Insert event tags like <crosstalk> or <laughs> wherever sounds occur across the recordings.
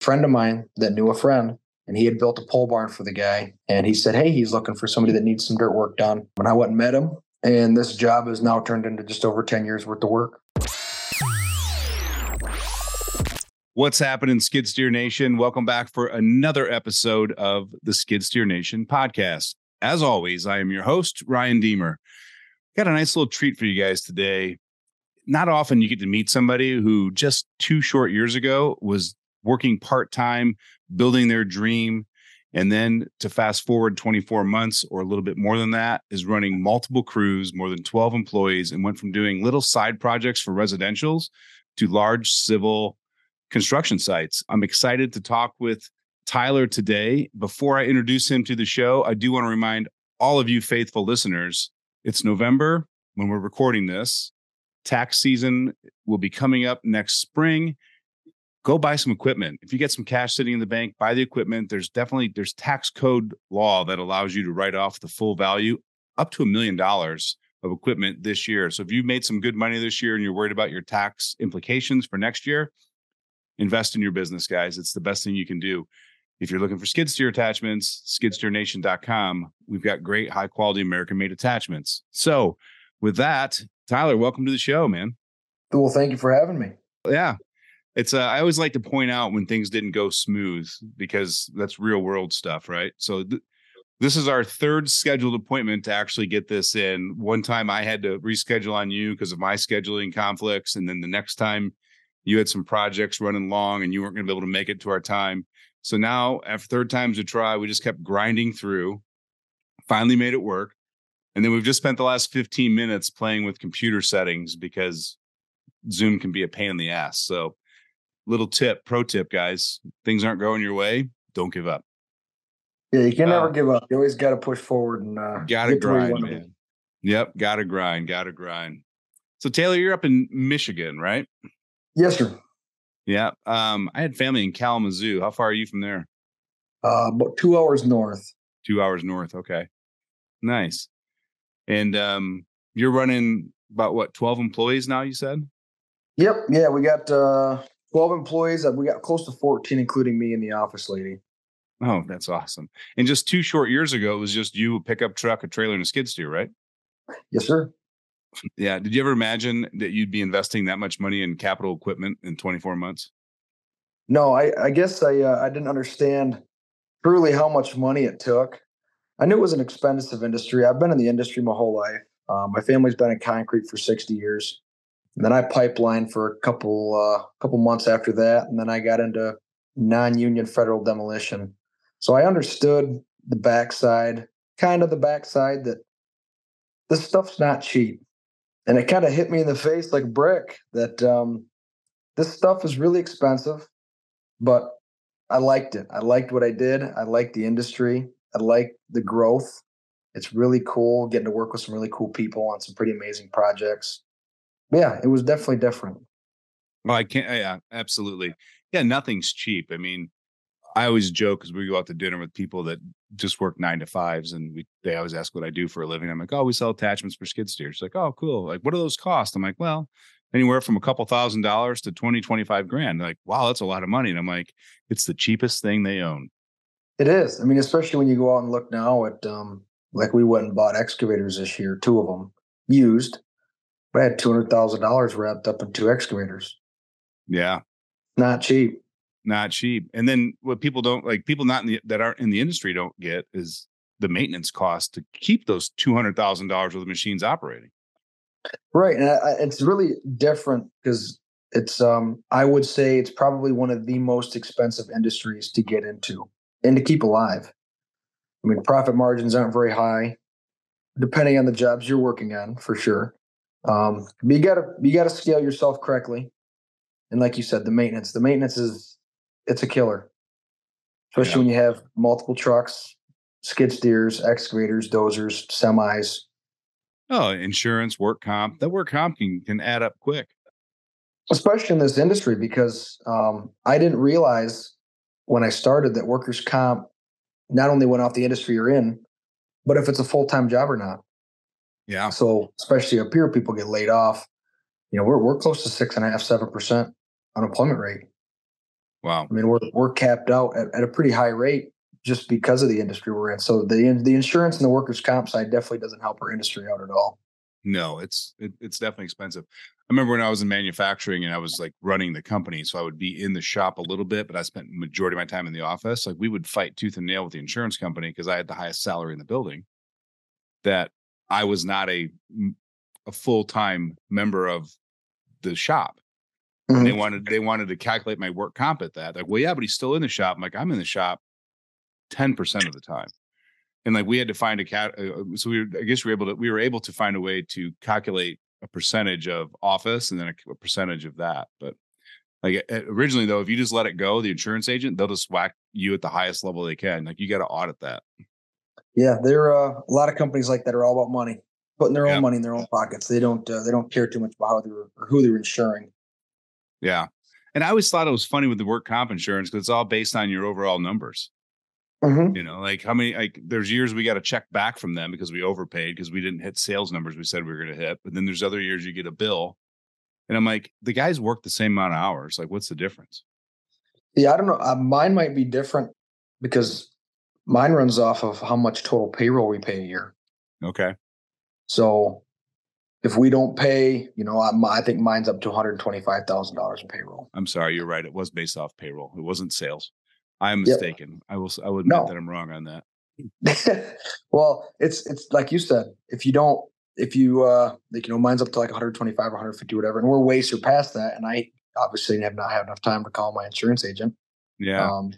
friend of mine that knew a friend and he had built a pole barn for the guy. And he said, Hey, he's looking for somebody that needs some dirt work done. And I went and met him. And this job has now turned into just over 10 years worth of work. What's happening, Skid Steer Nation? Welcome back for another episode of the Skid Steer Nation podcast. As always, I am your host, Ryan Deemer. Got a nice little treat for you guys today. Not often you get to meet somebody who just two short years ago was working part time, building their dream. And then to fast forward 24 months or a little bit more than that, is running multiple crews, more than 12 employees, and went from doing little side projects for residentials to large civil construction sites. I'm excited to talk with Tyler today. Before I introduce him to the show, I do want to remind all of you faithful listeners it's November when we're recording this. Tax season will be coming up next spring. Go buy some equipment. If you get some cash sitting in the bank, buy the equipment. There's definitely there's tax code law that allows you to write off the full value up to a million dollars of equipment this year. So if you made some good money this year and you're worried about your tax implications for next year, invest in your business, guys. It's the best thing you can do. If you're looking for skid steer attachments, skidsteernation.com, we've got great high quality American made attachments. So, with that, Tyler, welcome to the show, man. Well, thank you for having me. Yeah. It's uh, I always like to point out when things didn't go smooth because that's real world stuff, right? So th- this is our third scheduled appointment to actually get this in. One time I had to reschedule on you because of my scheduling conflicts and then the next time you had some projects running long and you weren't going to be able to make it to our time. So now, after third time's a try, we just kept grinding through, finally made it work. And then we've just spent the last 15 minutes playing with computer settings because Zoom can be a pain in the ass. So, little tip, pro tip, guys things aren't going your way, don't give up. Yeah, you can uh, never give up. You always got to push forward and uh, gotta grind, man. Yep, gotta grind, gotta grind. So, Tyler, you're up in Michigan, right? Yes, sir. Yeah. Um, I had family in Kalamazoo. How far are you from there? Uh, about two hours north. Two hours north. Okay. Nice. And um, you're running about what, 12 employees now, you said? Yep. Yeah. We got uh, 12 employees. We got close to 14, including me and the office lady. Oh, that's awesome. And just two short years ago, it was just you, a pickup truck, a trailer, and a skid steer, right? Yes, sir. Yeah. Did you ever imagine that you'd be investing that much money in capital equipment in 24 months? No, I, I guess I uh, I didn't understand truly how much money it took. I knew it was an expensive industry. I've been in the industry my whole life. Um, my family's been in concrete for 60 years. And then I pipelined for a couple uh, couple months after that, and then I got into non-union federal demolition. So I understood the backside, kind of the backside that this stuff's not cheap and it kind of hit me in the face like brick that um, this stuff is really expensive, but I liked it. I liked what I did. I liked the industry. I liked the growth. It's really cool getting to work with some really cool people on some pretty amazing projects. Yeah, it was definitely different. Well, I can't. Yeah, absolutely. Yeah, nothing's cheap. I mean, I always joke because we go out to dinner with people that just work nine to fives, and we they always ask what I do for a living. I'm like, oh, we sell attachments for skid steers. Like, oh, cool. Like, what do those cost? I'm like, well, anywhere from a couple thousand dollars to 20, 25 grand. They're like, wow, that's a lot of money. And I'm like, it's the cheapest thing they own. It is. I mean, especially when you go out and look now at um, like we went and bought excavators this year, two of them used. I had two hundred thousand dollars wrapped up in two excavators. Yeah, not cheap not cheap. And then what people don't like, people not in the, that aren't in the industry don't get is the maintenance cost to keep those two hundred thousand dollars worth of machines operating. Right, and I, it's really different because it's. Um, I would say it's probably one of the most expensive industries to get into and to keep alive. I mean, profit margins aren't very high, depending on the jobs you're working on, for sure. Um, but you gotta you gotta scale yourself correctly, and like you said, the maintenance. The maintenance is it's a killer, especially yeah. when you have multiple trucks, skid steers, excavators, dozers, semis. Oh, insurance, work comp. That work comp can, can add up quick. Especially in this industry, because um, I didn't realize when I started that workers' comp not only went off the industry you're in, but if it's a full time job or not. Yeah. So especially up here, people get laid off. You know, we're we're close to six and a half, seven percent unemployment rate. Wow. I mean, we're we're capped out at, at a pretty high rate just because of the industry we're in. So the the insurance and the workers' comp side definitely doesn't help our industry out at all. No, it's it, it's definitely expensive. I remember when I was in manufacturing and I was like running the company, so I would be in the shop a little bit, but I spent majority of my time in the office. Like we would fight tooth and nail with the insurance company because I had the highest salary in the building. That I was not a a full time member of the shop. Mm-hmm. They wanted they wanted to calculate my work comp at that. Like, well, yeah, but he's still in the shop. I'm like, I'm in the shop ten percent of the time, and like we had to find a cat. Uh, uh, so we, were, I guess we were able to we were able to find a way to calculate a percentage of office and then a, a percentage of that. But like originally though, if you just let it go, the insurance agent they'll just whack you at the highest level they can. Like you got to audit that. Yeah, there are uh, a lot of companies like that are all about money, putting their own money in their own pockets. They don't uh, they don't care too much about how they're or who they're insuring. Yeah. And I always thought it was funny with the work comp insurance because it's all based on your overall numbers. Mm-hmm. You know, like how many, like there's years we got to check back from them because we overpaid because we didn't hit sales numbers we said we were going to hit. But then there's other years you get a bill. And I'm like, the guys work the same amount of hours. Like, what's the difference? Yeah, I don't know. Uh, mine might be different because mine runs off of how much total payroll we pay a year. Okay. So if we don't pay, you know, I, I think mine's up to one hundred twenty-five thousand dollars in payroll. I'm sorry, you're right. It was based off payroll. It wasn't sales. I am mistaken. Yep. I will. I would admit no. that I'm wrong on that. <laughs> well, it's it's like you said. If you don't, if you uh, like you know, mine's up to like 125 or 150, whatever, and we're way surpassed that. And I obviously have not had enough time to call my insurance agent. Yeah. Um,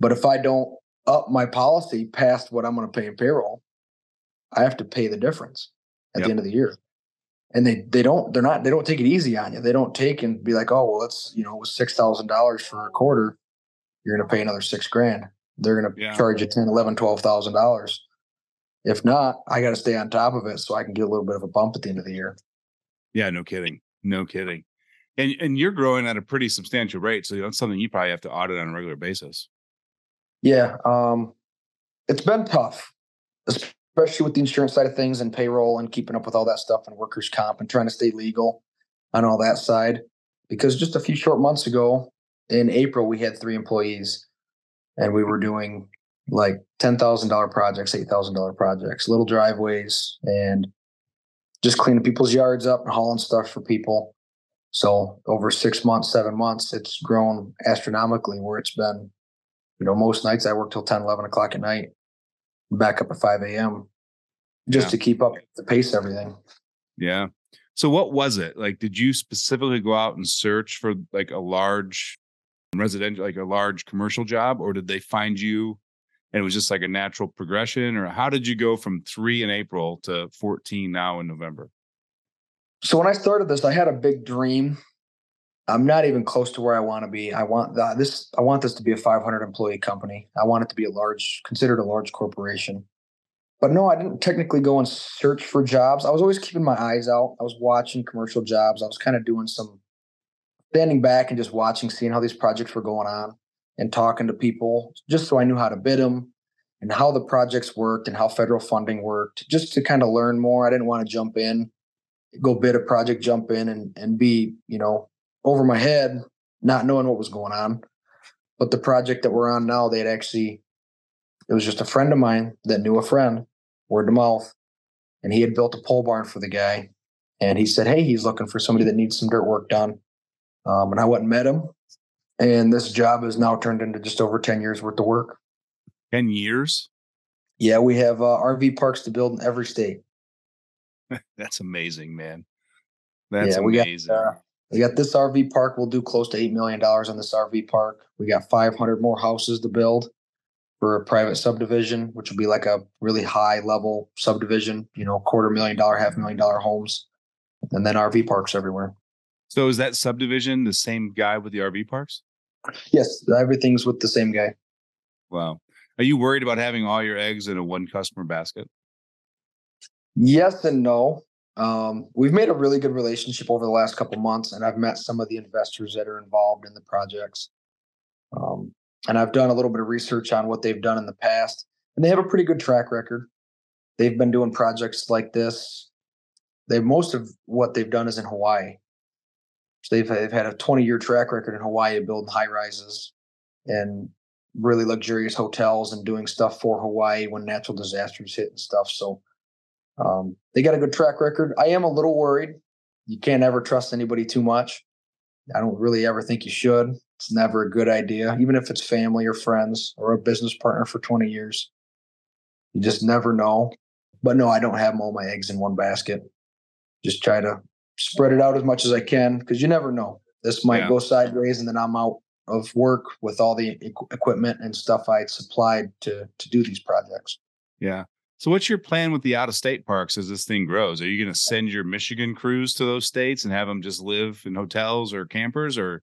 but if I don't up my policy past what I'm going to pay in payroll, I have to pay the difference at yep. the end of the year and they they don't they're not they don't take it easy on you. They don't take and be like, oh well, it's you know it was six thousand dollars for a quarter. You're going to pay another six grand. They're going to yeah. charge you ten, eleven, twelve thousand dollars. If not, I got to stay on top of it so I can get a little bit of a bump at the end of the year. Yeah, no kidding, no kidding. And and you're growing at a pretty substantial rate, so that's something you probably have to audit on a regular basis. Yeah, um, it's been tough, especially with the insurance side of things and payroll and keeping up with all that stuff and workers' comp and trying to stay legal on all that side. Because just a few short months ago, in April, we had three employees and we were doing like $10,000 projects, $8,000 projects, little driveways, and just cleaning people's yards up and hauling stuff for people. So over six months, seven months, it's grown astronomically where it's been, you know, most nights I work till 10, 11 o'clock at night back up at 5 a.m. just yeah. to keep up the pace everything. Yeah. So what was it? Like did you specifically go out and search for like a large residential like a large commercial job or did they find you and it was just like a natural progression or how did you go from 3 in April to 14 now in November? So when I started this I had a big dream I'm not even close to where I want to be. I want that, this. I want this to be a 500 employee company. I want it to be a large, considered a large corporation. But no, I didn't technically go and search for jobs. I was always keeping my eyes out. I was watching commercial jobs. I was kind of doing some standing back and just watching, seeing how these projects were going on, and talking to people, just so I knew how to bid them and how the projects worked and how federal funding worked, just to kind of learn more. I didn't want to jump in, go bid a project, jump in, and and be you know over my head, not knowing what was going on. But the project that we're on now, they had actually, it was just a friend of mine that knew a friend, word of mouth, and he had built a pole barn for the guy. And he said, Hey, he's looking for somebody that needs some dirt work done. Um, and I went and met him. And this job has now turned into just over 10 years worth of work. 10 years? Yeah, we have uh, RV parks to build in every state. <laughs> That's amazing, man. That's yeah, amazing. Got, uh, we got this RV park. We'll do close to $8 million on this RV park. We got 500 more houses to build for a private subdivision, which will be like a really high level subdivision, you know, quarter million dollar, half million dollar homes, and then RV parks everywhere. So is that subdivision the same guy with the RV parks? Yes, everything's with the same guy. Wow. Are you worried about having all your eggs in a one customer basket? Yes and no. Um, we've made a really good relationship over the last couple months, and I've met some of the investors that are involved in the projects. Um, and I've done a little bit of research on what they've done in the past, and they have a pretty good track record. They've been doing projects like this. They most of what they've done is in Hawaii. So they've they've had a 20 year track record in Hawaii building high rises and really luxurious hotels and doing stuff for Hawaii when natural disasters hit and stuff. So um, they got a good track record. I am a little worried. You can't ever trust anybody too much. I don't really ever think you should. It's never a good idea, even if it's family or friends or a business partner for 20 years. You just never know. But no, I don't have all my eggs in one basket. Just try to spread it out as much as I can because you never know. This might yeah. go sideways and then I'm out of work with all the equipment and stuff I supplied to to do these projects. Yeah. So what's your plan with the out of state parks as this thing grows? Are you going to send your Michigan crews to those states and have them just live in hotels or campers or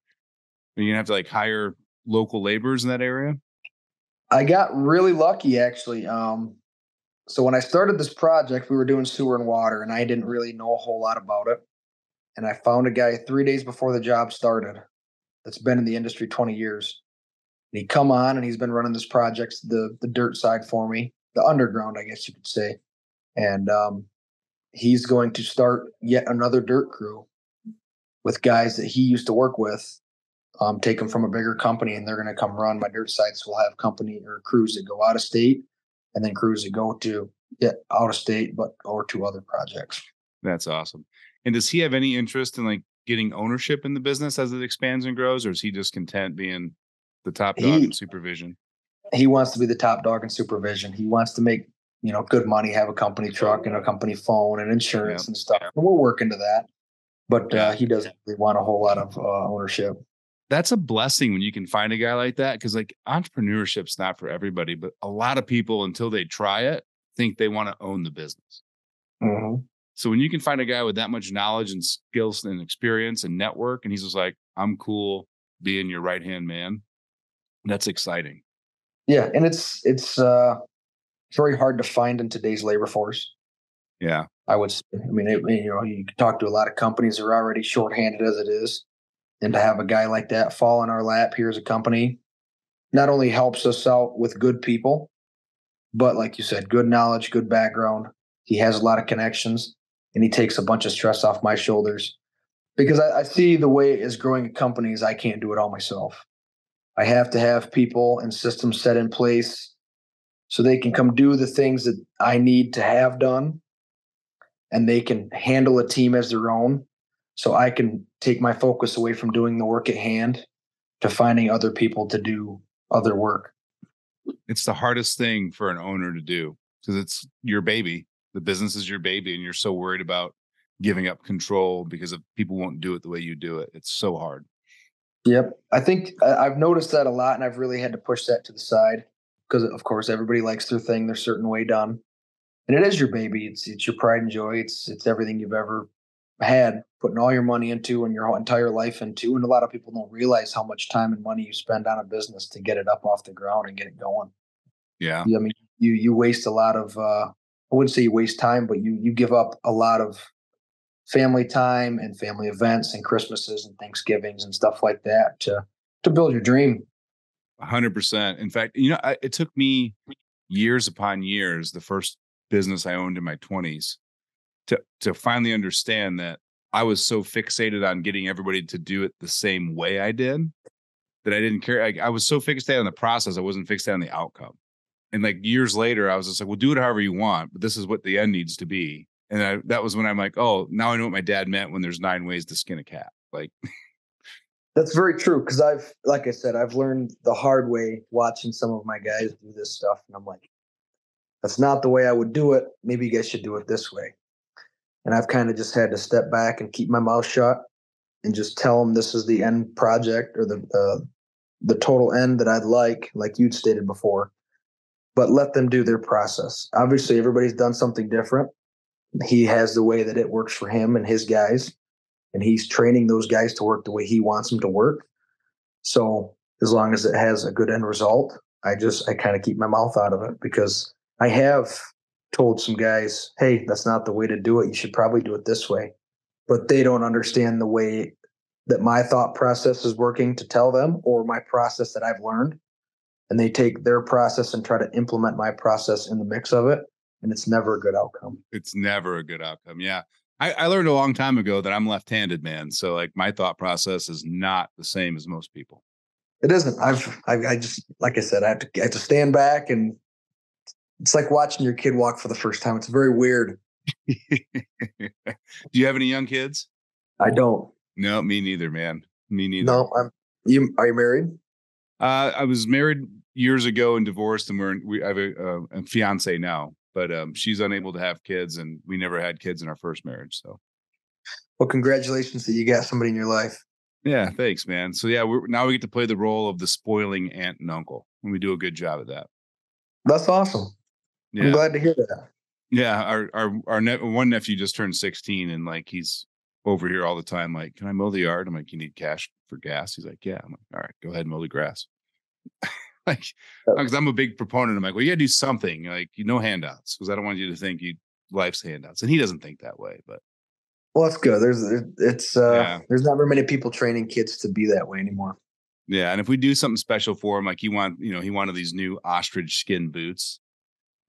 are you going to have to like hire local laborers in that area? I got really lucky actually. Um, so when I started this project, we were doing sewer and water and I didn't really know a whole lot about it. And I found a guy 3 days before the job started that's been in the industry 20 years. And he come on and he's been running this project, the the dirt side for me the underground, I guess you could say. And um, he's going to start yet another dirt crew with guys that he used to work with, um, take them from a bigger company, and they're going to come run my dirt sites. We'll have company or crews that go out of state, and then crews that go to yeah, out of state, but or to other projects. That's awesome. And does he have any interest in like getting ownership in the business as it expands and grows, or is he just content being the top dog he, in supervision? He wants to be the top dog in supervision. He wants to make you know good money, have a company truck and a company phone and insurance and stuff. And we're working to that, but uh, he doesn't really want a whole lot of uh, ownership. That's a blessing when you can find a guy like that because like entrepreneurship's not for everybody, but a lot of people until they try it think they want to own the business. Mm-hmm. So when you can find a guy with that much knowledge and skills and experience and network, and he's just like, I'm cool being your right hand man, that's exciting. Yeah, and it's it's uh very hard to find in today's labor force. Yeah, I would. Say. I mean, it, you know, you can talk to a lot of companies that are already shorthanded as it is, and to have a guy like that fall in our lap here as a company, not only helps us out with good people, but like you said, good knowledge, good background. He has a lot of connections, and he takes a bunch of stress off my shoulders because I, I see the way as growing a company companies, I can't do it all myself. I have to have people and systems set in place so they can come do the things that I need to have done and they can handle a team as their own. So I can take my focus away from doing the work at hand to finding other people to do other work. It's the hardest thing for an owner to do because it's your baby. The business is your baby, and you're so worried about giving up control because of people won't do it the way you do it. It's so hard. Yep. I think I've noticed that a lot and I've really had to push that to the side because of course everybody likes their thing their certain way done. And it is your baby. It's it's your pride and joy. It's it's everything you've ever had, putting all your money into and your entire life into. And a lot of people don't realize how much time and money you spend on a business to get it up off the ground and get it going. Yeah. I mean, you you waste a lot of uh I wouldn't say you waste time, but you you give up a lot of family time and family events and Christmases and Thanksgivings and stuff like that to to build your dream. hundred percent. In fact, you know, I, it took me years upon years, the first business I owned in my twenties, to to finally understand that I was so fixated on getting everybody to do it the same way I did that I didn't care. I, I was so fixated on the process, I wasn't fixated on the outcome. And like years later, I was just like, "Well, do it however you want, but this is what the end needs to be." And I, that was when I'm like, oh, now I know what my dad meant when there's nine ways to skin a cat. Like, that's very true because I've, like I said, I've learned the hard way watching some of my guys do this stuff, and I'm like, that's not the way I would do it. Maybe you guys should do it this way. And I've kind of just had to step back and keep my mouth shut and just tell them this is the end project or the uh, the total end that I'd like, like you'd stated before. But let them do their process. Obviously, everybody's done something different he has the way that it works for him and his guys. And he's training those guys to work the way he wants them to work. So as long as it has a good end result i just i kind of keep my mouth out of it because i have told some guys hey that's not the way to do it. You should probably do it this way. But they don't understand the way that my thought process is working to tell them or my process that i've learned. And they take their process and try to implement my process in the mix of it and it's never a good outcome. It's never a good outcome. Yeah. I, I learned a long time ago that I'm left handed, man. So, like, my thought process is not the same as most people. It isn't. I've, I, I just, like I said, I have to, I have to stand back and it's like watching your kid walk for the first time. It's very weird. <laughs> Do you have any young kids? I don't. No, me neither, man. Me neither. No, I'm. You are you married? Uh, I was married years ago and divorced, and we're we I have a, uh, a fiance now, but um, she's unable to have kids, and we never had kids in our first marriage. So, well, congratulations that you got somebody in your life. Yeah, thanks, man. So yeah, we're now we get to play the role of the spoiling aunt and uncle, and we do a good job of that. That's awesome. Yeah. I'm glad to hear that. Yeah, our our our ne- one nephew just turned 16, and like he's over here all the time. Like, can I mow the yard? I'm like, you need cash for gas. He's like, yeah. I'm like, all right, go ahead and mow the grass. <laughs> <laughs> like, because I'm a big proponent. I'm like, well, you got to do something. Like, you know, handouts, because I don't want you to think you life's handouts, and he doesn't think that way. But well, that's good. There's it's uh yeah. there's not very many people training kids to be that way anymore. Yeah, and if we do something special for him, like he want, you know, he wanted these new ostrich skin boots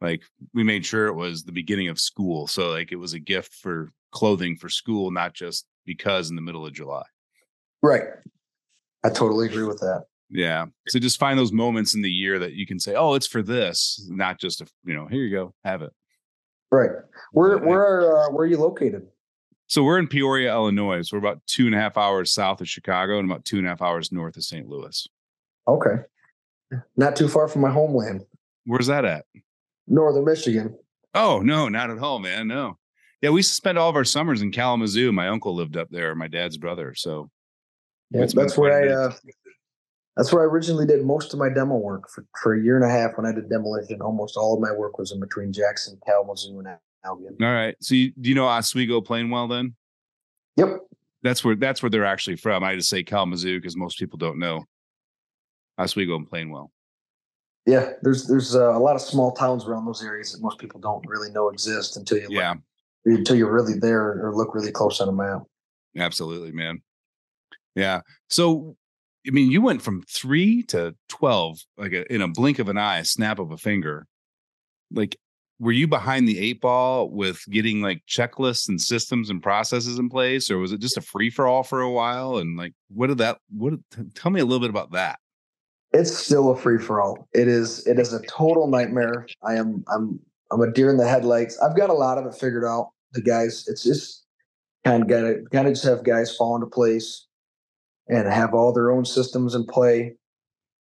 like we made sure it was the beginning of school so like it was a gift for clothing for school not just because in the middle of july right i totally agree with that yeah so just find those moments in the year that you can say oh it's for this not just a you know here you go have it right where where are uh, where are you located so we're in peoria illinois so we're about two and a half hours south of chicago and about two and a half hours north of st louis okay not too far from my homeland where's that at northern Michigan. Oh no, not at all, man. No. Yeah, we spent all of our summers in Kalamazoo. My uncle lived up there, my dad's brother. So yeah, that's where I uh, that's where I originally did most of my demo work for, for a year and a half when I did demolition. Almost all of my work was in between Jackson, Kalamazoo, and Albion. All right. So you, do you know Otsego Plainwell then? Yep. That's where that's where they're actually from. I just say Kalamazoo because most people don't know Otsego and Plainwell. Yeah, there's there's uh, a lot of small towns around those areas that most people don't really know exist until you yeah look, until you're really there or look really close on a map. Absolutely, man. Yeah. So, I mean, you went from three to twelve, like a, in a blink of an eye, a snap of a finger. Like, were you behind the eight ball with getting like checklists and systems and processes in place, or was it just a free for all for a while? And like, what did that? What? Tell me a little bit about that it's still a free for all. It is it is a total nightmare. I am I'm I'm a deer in the headlights. I've got a lot of it figured out. The guys, it's just kind of got to kind of just have guys fall into place and have all their own systems in play.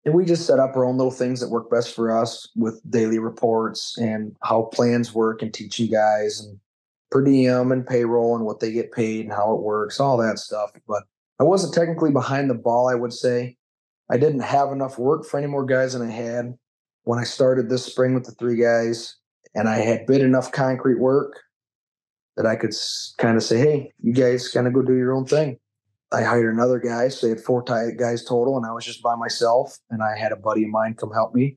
And we just set up our own little things that work best for us with daily reports and how plans work and teaching guys and per diem and payroll and what they get paid and how it works, all that stuff. But I wasn't technically behind the ball, I would say. I didn't have enough work for any more guys than I had when I started this spring with the three guys, and I had bid enough concrete work that I could kind of say, "Hey, you guys kind of go do your own thing." I hired another guy, so they had four guys total, and I was just by myself. And I had a buddy of mine come help me,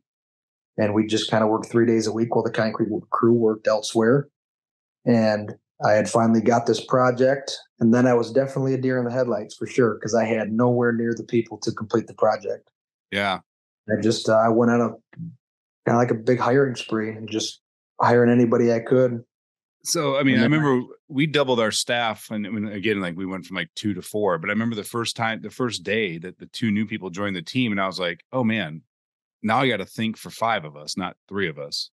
and we just kind of worked three days a week while the concrete crew worked elsewhere. And I had finally got this project, and then I was definitely a deer in the headlights for sure because I had nowhere near the people to complete the project. Yeah, I just uh, I went on a kind of like a big hiring spree and just hiring anybody I could. So I mean, I remember we doubled our staff, and again, like we went from like two to four. But I remember the first time, the first day that the two new people joined the team, and I was like, "Oh man, now I got to think for five of us, not three of us."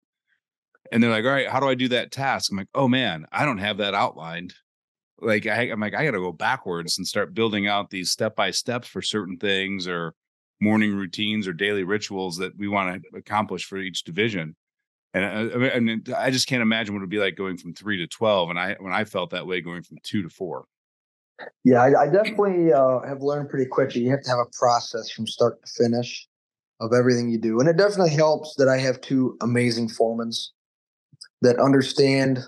and they're like, all right, how do I do that task? I'm like, oh man, I don't have that outlined. Like I, I'm like, I got to go backwards and start building out these step by steps for certain things or morning routines or daily rituals that we want to accomplish for each division. And uh, I, I, mean, I just can't imagine what it would be like going from three to twelve. And I, when I felt that way, going from two to four. Yeah, I, I definitely uh, have learned pretty quickly. You have to have a process from start to finish of everything you do, and it definitely helps that I have two amazing foremans that understand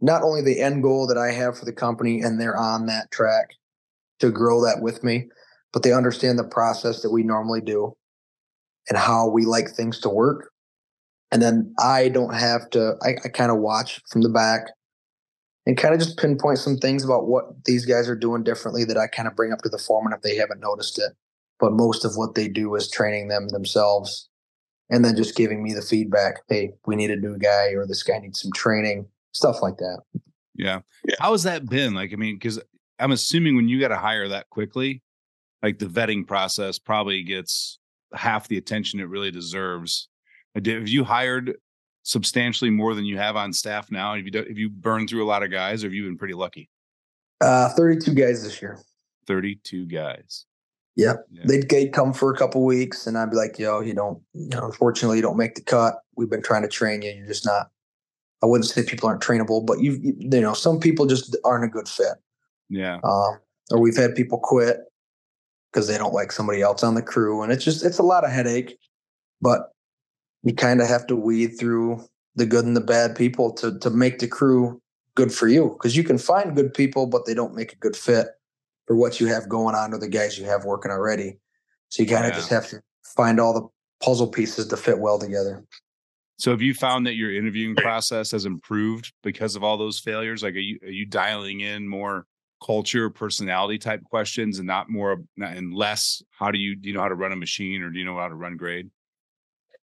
not only the end goal that I have for the company and they're on that track to grow that with me, but they understand the process that we normally do and how we like things to work. And then I don't have to, I, I kind of watch from the back and kind of just pinpoint some things about what these guys are doing differently that I kind of bring up to the foreman if they haven't noticed it. But most of what they do is training them themselves and then just giving me the feedback hey we need a new guy or this guy needs some training stuff like that yeah, yeah. how has that been like i mean because i'm assuming when you got to hire that quickly like the vetting process probably gets half the attention it really deserves. Have you hired substantially more than you have on staff now? Have you have you burned through a lot of guys, or have you been pretty lucky? Uh, thirty-two guys this year. Thirty-two guys. Yep. Yeah. They'd, they'd come for a couple weeks, and I'd be like, "Yo, you don't. You know, unfortunately, you don't make the cut. We've been trying to train you. You're just not. I wouldn't say people aren't trainable, but you, you, you know, some people just aren't a good fit. Yeah. Um, or we've had people quit because they don't like somebody else on the crew, and it's just it's a lot of headache. But you kind of have to weed through the good and the bad people to to make the crew good for you because you can find good people, but they don't make a good fit for what you have going on or the guys you have working already. So you kind of yeah. just have to find all the puzzle pieces to fit well together. So have you found that your interviewing process has improved because of all those failures? Like, are you are you dialing in more culture, personality type questions, and not more and less? How do you do you know how to run a machine, or do you know how to run grade?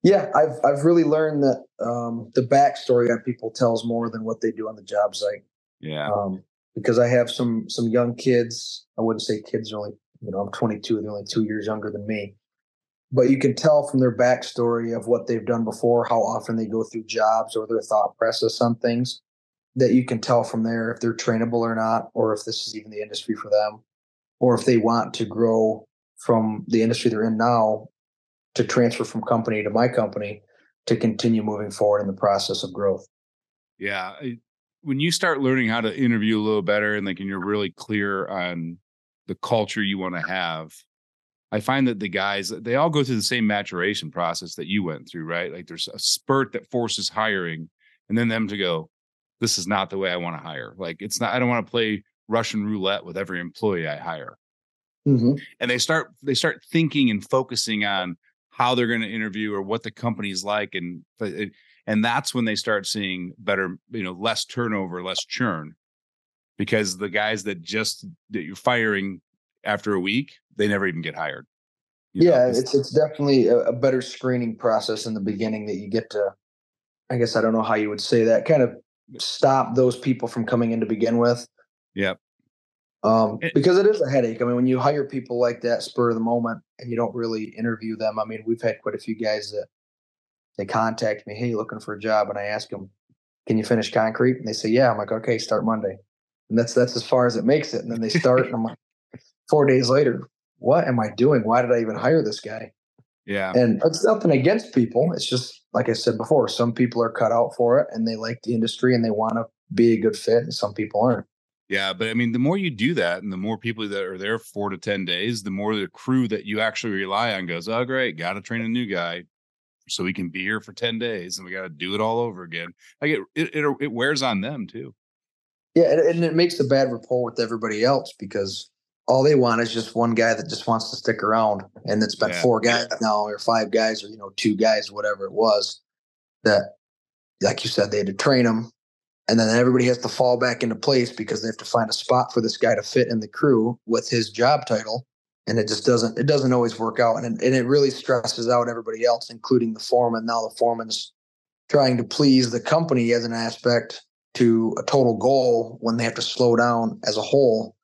Yeah, I've I've really learned that um, the backstory that people tells more than what they do on the job site. Yeah. Um, because I have some some young kids. I wouldn't say kids are only you know I'm 22. They're only two years younger than me, but you can tell from their backstory of what they've done before, how often they go through jobs or their thought process on things. That you can tell from there if they're trainable or not, or if this is even the industry for them, or if they want to grow from the industry they're in now to transfer from company to my company to continue moving forward in the process of growth. Yeah. When you start learning how to interview a little better and like, and you're really clear on the culture you want to have, I find that the guys, they all go through the same maturation process that you went through, right? Like there's a spurt that forces hiring and then them to go, this is not the way I want to hire. Like it's not, I don't want to play Russian roulette with every employee I hire. Mm-hmm. And they start, they start thinking and focusing on how they're going to interview or what the company's like and uh, uh, and that's when they start seeing better you know less turnover less churn because the guys that just that you're firing after a week they never even get hired yeah know, it's it's definitely a, a better screening process in the beginning that you get to i guess i don't know how you would say that kind of stop those people from coming in to begin with. Yep um, it, because it is a headache. I mean, when you hire people like that spur of the moment and you don't really interview them, I mean, we've had quite a few guys that they contact me, hey, looking for a job, and I ask them, can you finish concrete? And they say, yeah. I'm like, okay, start Monday, and that's that's as far as it makes it. And then they start, and I'm like, four days later, what am I doing? Why did I even hire this guy? Yeah, and it's nothing against people. It's just like I said before, some people are cut out for it, and they like the industry, and they want to be a good fit, and some people aren't. Yeah, but I mean, the more you do that, and the more people that are there four to ten days, the more the crew that you actually rely on goes, "Oh, great, got to train a new guy, so we can be here for ten days, and we got to do it all over again." Like it, it, it, it wears on them too. Yeah, and it makes a bad rapport with everybody else because all they want is just one guy that just wants to stick around, and it's been yeah. four guys now, or five guys, or you know, two guys, whatever it was. That, like you said, they had to train them and then everybody has to fall back into place because they have to find a spot for this guy to fit in the crew with his job title. And it just doesn't it doesn't always work out. And it, and it really stresses out everybody else including the foreman. Now the foreman's trying to please the company as an aspect to a total goal when they have to slow down as a whole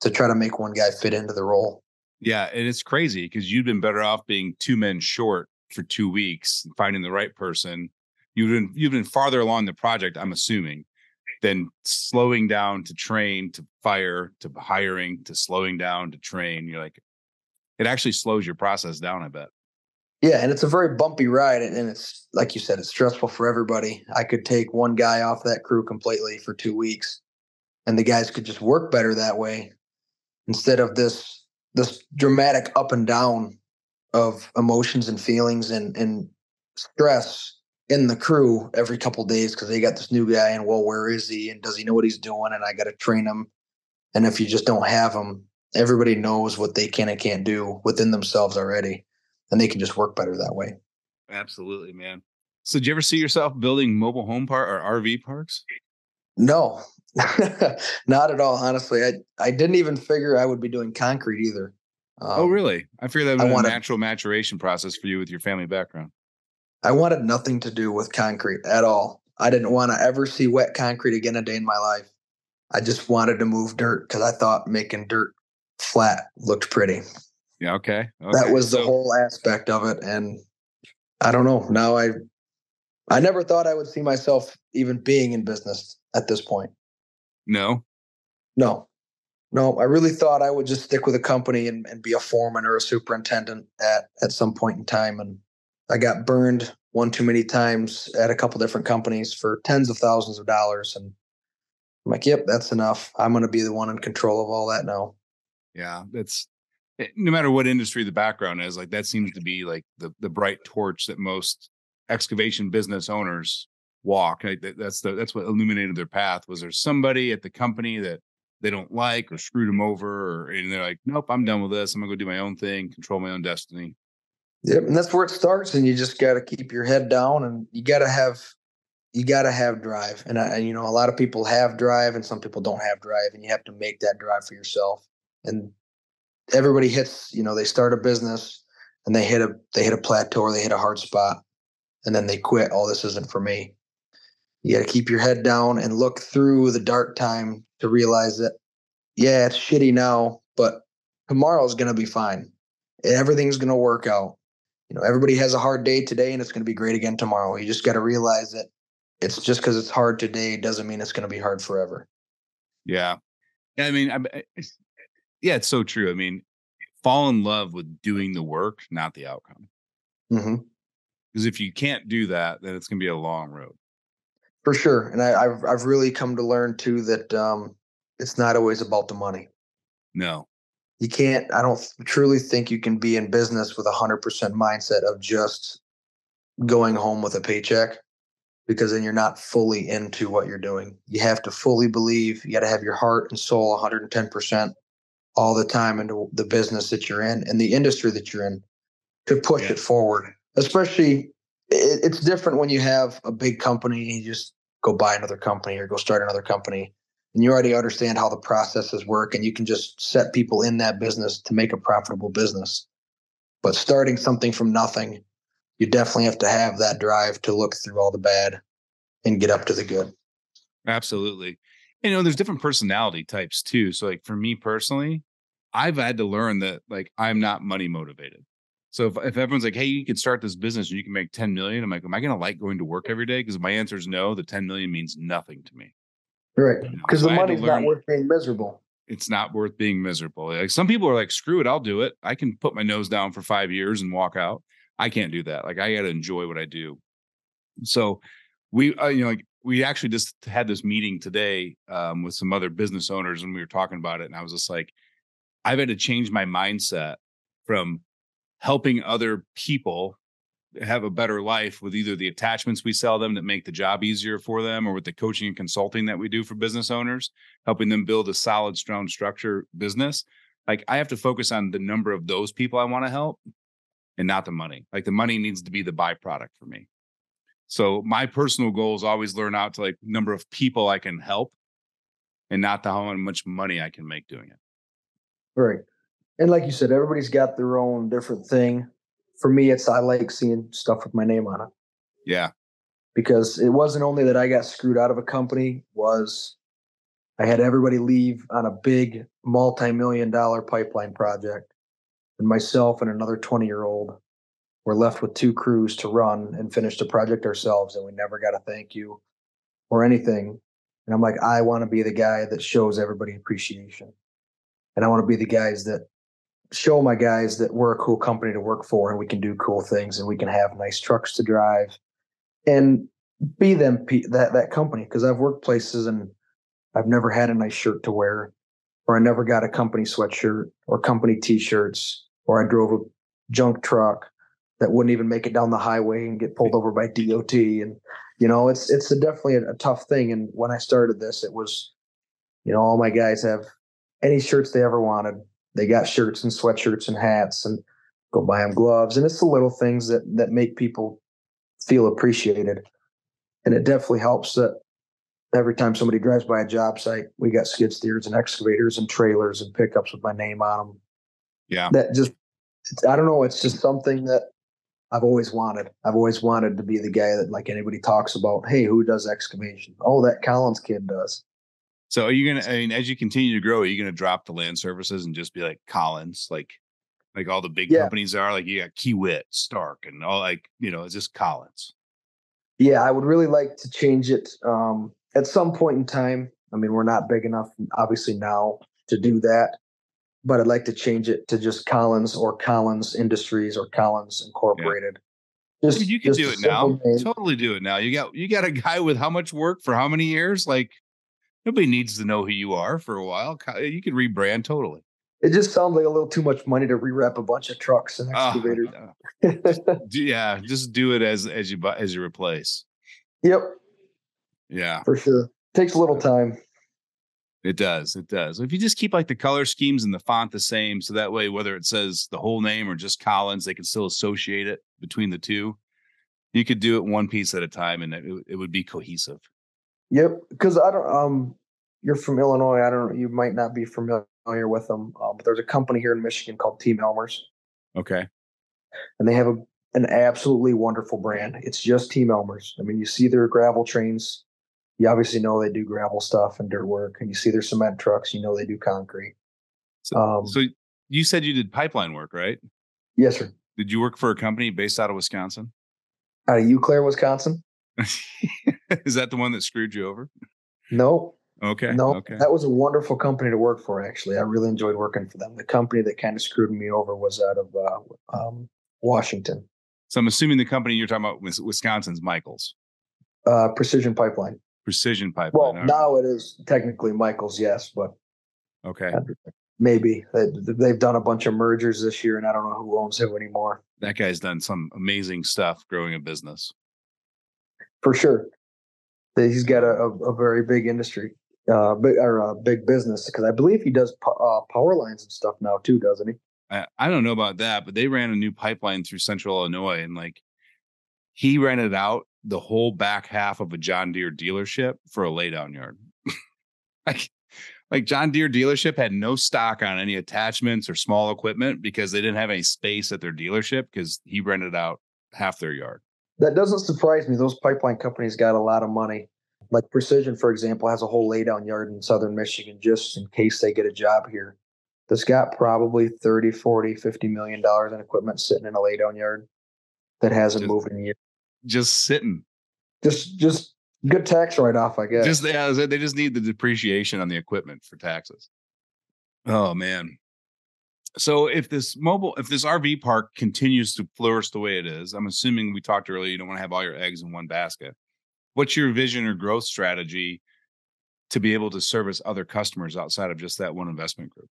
to try to make one guy fit into the role. Yeah and it's crazy because you've been better off being two men short for two weeks finding the right person you've been you've been farther along the project i'm assuming than slowing down to train to fire to hiring to slowing down to train. You're like it actually slows your process down i bet. Yeah and it's a very bumpy ride and it's like you said it's stressful for everybody. I could take one guy off that crew completely for two weeks and the guys could just work better that way instead of this this dramatic up and down of emotions and feelings and and stress in the crew every couple days because they got this new guy and well where is he? And does he know what he's doing? And i got to train him. And if you just don't have him everybody knows what they can and can't do within themselves already and they can just work better that way. Absolutely man. So did you ever see yourself building mobile home park or rv parks? No. <laughs> Not at all honestly. I i didn't even figure i would be doing concrete either. Oh, um, oh really? I figured that was a natural maturation process for you with your family background I wanted nothing to do with concrete at all. I didn't want to ever see wet concrete again a day in my life. I just wanted to move dirt because I thought making dirt flat looked pretty. Yeah. Okay. okay. That was the so, whole aspect of it. And I don't know. Now I, I never thought I would see myself even being in business at this point. No. No. No, I really thought I would just stick with a company and, and be a foreman or a superintendent at at some point in time. And I got burned one too many times at a couple different companies for tens of thousands of dollars. And I'm like, yep, that's enough. I'm going to be the one in control of all that now. Yeah, that's eh, no matter what industry the background is. Like that seems to be like the the bright torch that most excavation business owners walk. That's the that's what illuminated their path. Was there somebody at the company that they don't like or screwed them over, or, and they're like, nope, I'm done with this. I'm gonna go do my own thing, control my own destiny. Yep, and that's where it starts. And you just got to keep your head down, and you got to have you got to have drive. And, I, you know, a lot of people have drive, and some people don't have drive, and you have to make that drive for yourself. And everybody hits, you know, they start a business and they hit a they hit a plateau or they hit a hard spot, and then they quit. Oh, this isn't for me. You got to keep your head down and look through the dark time to realize that, yeah, it's shitty now, but tomorrow's to be fine. Everything's to work out. You know, everybody has a hard day today and it's going to be great again tomorrow. You just got to realize that it's just because it's hard today doesn't mean it's going to be hard forever. Yeah. I mean, I, yeah, it's so true. I mean, fall in love with doing the work, not the outcome. Because mm-hmm. if you can't do that, then it's going to be a long road. For sure, and I, have I've really come to learn too that um, it's not always about the money. No, you can't. I don't truly think you can be in business with a hundred percent mindset of just going home with a paycheck, because then you're not fully into what you're doing. You have to fully believe. You got to have your heart and soul 110 percent all the time into the business that you're in and the industry that you're in to push yeah. it forward. Especially it, it's different when you have a big company and you just go buy another company or go start another company and you already understand how the processes work and you can just set people in that business to make a profitable business. But starting something from nothing you definitely have to have that drive to look through all the bad and get up to the good. Absolutely. You know there's different personality types too. So like for me personally i've had to learn that like i'm not money motivated. So if, if everyone's like, hey, you can start this business and you can make 10 million, I'm like, am I going to like going to work every day? Because my answer is no, the 10 million means nothing to me. Right. Because you know? so the money's not worth being miserable. It's not worth being miserable. Like some people are like, screw it, I'll do it. I can put my nose down for five years and walk out. I can't do that. Like I got to enjoy what I do. So we, uh, you know, like we actually just had this meeting today um, with some other business owners and we were talking about it. And I was just like, I've had to change my mindset from helping other people have a better life with either the attachments we sell them that make the job easier for them or with the coaching and consulting that we do for business owners helping them build a solid strong structure business. Like i have to focus on the number of those people i want to help and not the money. Like the money needs to be the byproduct for me. So my personal goal is always learn out to like number of people i can help and not the how much money i can make doing it. Right. And like you said, everybody's got their own different thing. For me, it's I like seeing stuff with my name on it. Yeah. Because it wasn't only that I got screwed out of a company, was I had everybody leave on a big multi-million dollar pipeline project. And myself and another 20 year old were left with two crews to run and finish the project ourselves. And we never got a thank you or anything. And I'm like, I want to be the guy that shows everybody appreciation. And I want to be the guys that show my guys that we're a cool company to work for and we can do cool things and we can have nice trucks to drive and be them that that company. Because I've worked places and I've never had a nice shirt to wear or I never got a company sweatshirt or company t-shirts or I drove a junk truck that wouldn't even make it down the highway and get pulled over by DOT and you know it's it's a definitely a, a tough thing. And when I started this it was you know all my guys have any shirts they ever wanted they got shirts and sweatshirts and hats and go buy them gloves. And it's the little things that that make people feel appreciated. And it definitely helps that every time somebody drives by a job site, we got skid steers and excavators and trailers and pickups with my name on them. Yeah. That just, I don't know. It's just something that I've always wanted. I've always wanted to be the guy that like anybody talks about. Hey, who does excavation? Oh, that Collins kid does. So are you gonna? I mean, as you continue to grow, are you gonna drop the land services and just be like Collins? Like, like all the big Yeah. companies are. Like you got Kiewit, Stark, and all like you know, it's just Collins. Yeah, I would really like to change it um, at some point in time. I mean, we're not big enough, obviously, now to do that, but I'd like to change it to just Collins or Collins Industries or Collins Incorporated. Just, Dude, you can do it now. name. Totally do it now. You got you got a guy with how much work for how many years? Like nobody needs to know who you are for a while. You can rebrand totally. It just sounds like a little too much money to re-wrap a bunch of trucks and Ah, excavators. uh, <laughs> do- yeah, just do it as as you buy as you replace. yep, Yeah, for sure. Takes a little time. it does. It does. If you just keep like the color schemes and the font the same, so that way whether it says the whole name or just Collins, they can still associate it between the two. You could do it one piece at a time, and it, it would be cohesive. Yep, because I don't. Um, you're from Illinois. I don't. You might not be familiar with them, uh, but there's a company here in Michigan called Team Elmer's, Okay. and they have a, an absolutely wonderful brand. It's just Team Elmer's. I mean, you see their gravel trains. You obviously know they do gravel stuff and dirt work, and you see their cement trucks. You know they do concrete. So, Um, so you said you did pipeline work, right? Yes, sir. Did you work for a company based out of Wisconsin? Out of Eau Claire, Wisconsin. <laughs> <laughs> Is that the one that screwed you over? No, Okay. no, Okay. that was a wonderful company to work for. Actually, I really enjoyed working for them. The company that kind of screwed me over was out of uh, um, Washington, So I'm assuming the company you're talking about was Wisconsin's Michels uh, Precision Pipeline. Precision Pipeline. Well, right. now it is technically Michels, yes, but Okay. maybe They- they've done a bunch of mergers this year, and I don't know who owns who anymore. That guy's done some amazing stuff growing a business. For sure, That he's got a, a, very big industry, uh, big or a big business because I believe he does uh, power lines and stuff now too, doesn't he? I, I don't know about that, but they ran a new pipeline through central Illinois and like he rented out the whole back half of a John Deere dealership for a laydown yard. <laughs> like, like John Deere dealership had no stock on any attachments or small equipment because they didn't have any space at their dealership because he rented out half their yard. That doesn't surprise me. Those pipeline companies got a lot of money. Like Precision, for example, has a whole laydown yard in southern Michigan just in case they get a job here. That's got probably 30, 40, 50 million dollars in equipment sitting in a laydown yard that hasn't Just- moved in years. Just sitting. Just just good tax write off, I guess. Just yeah, they just need the depreciation on the equipment for taxes. Oh man. So if this mobile, if this RV park continues to flourish the way it is, I'm assuming we talked earlier, you don't want to have all your eggs in one basket. What's your vision or growth strategy to be able to service other customers outside of just that one investment group?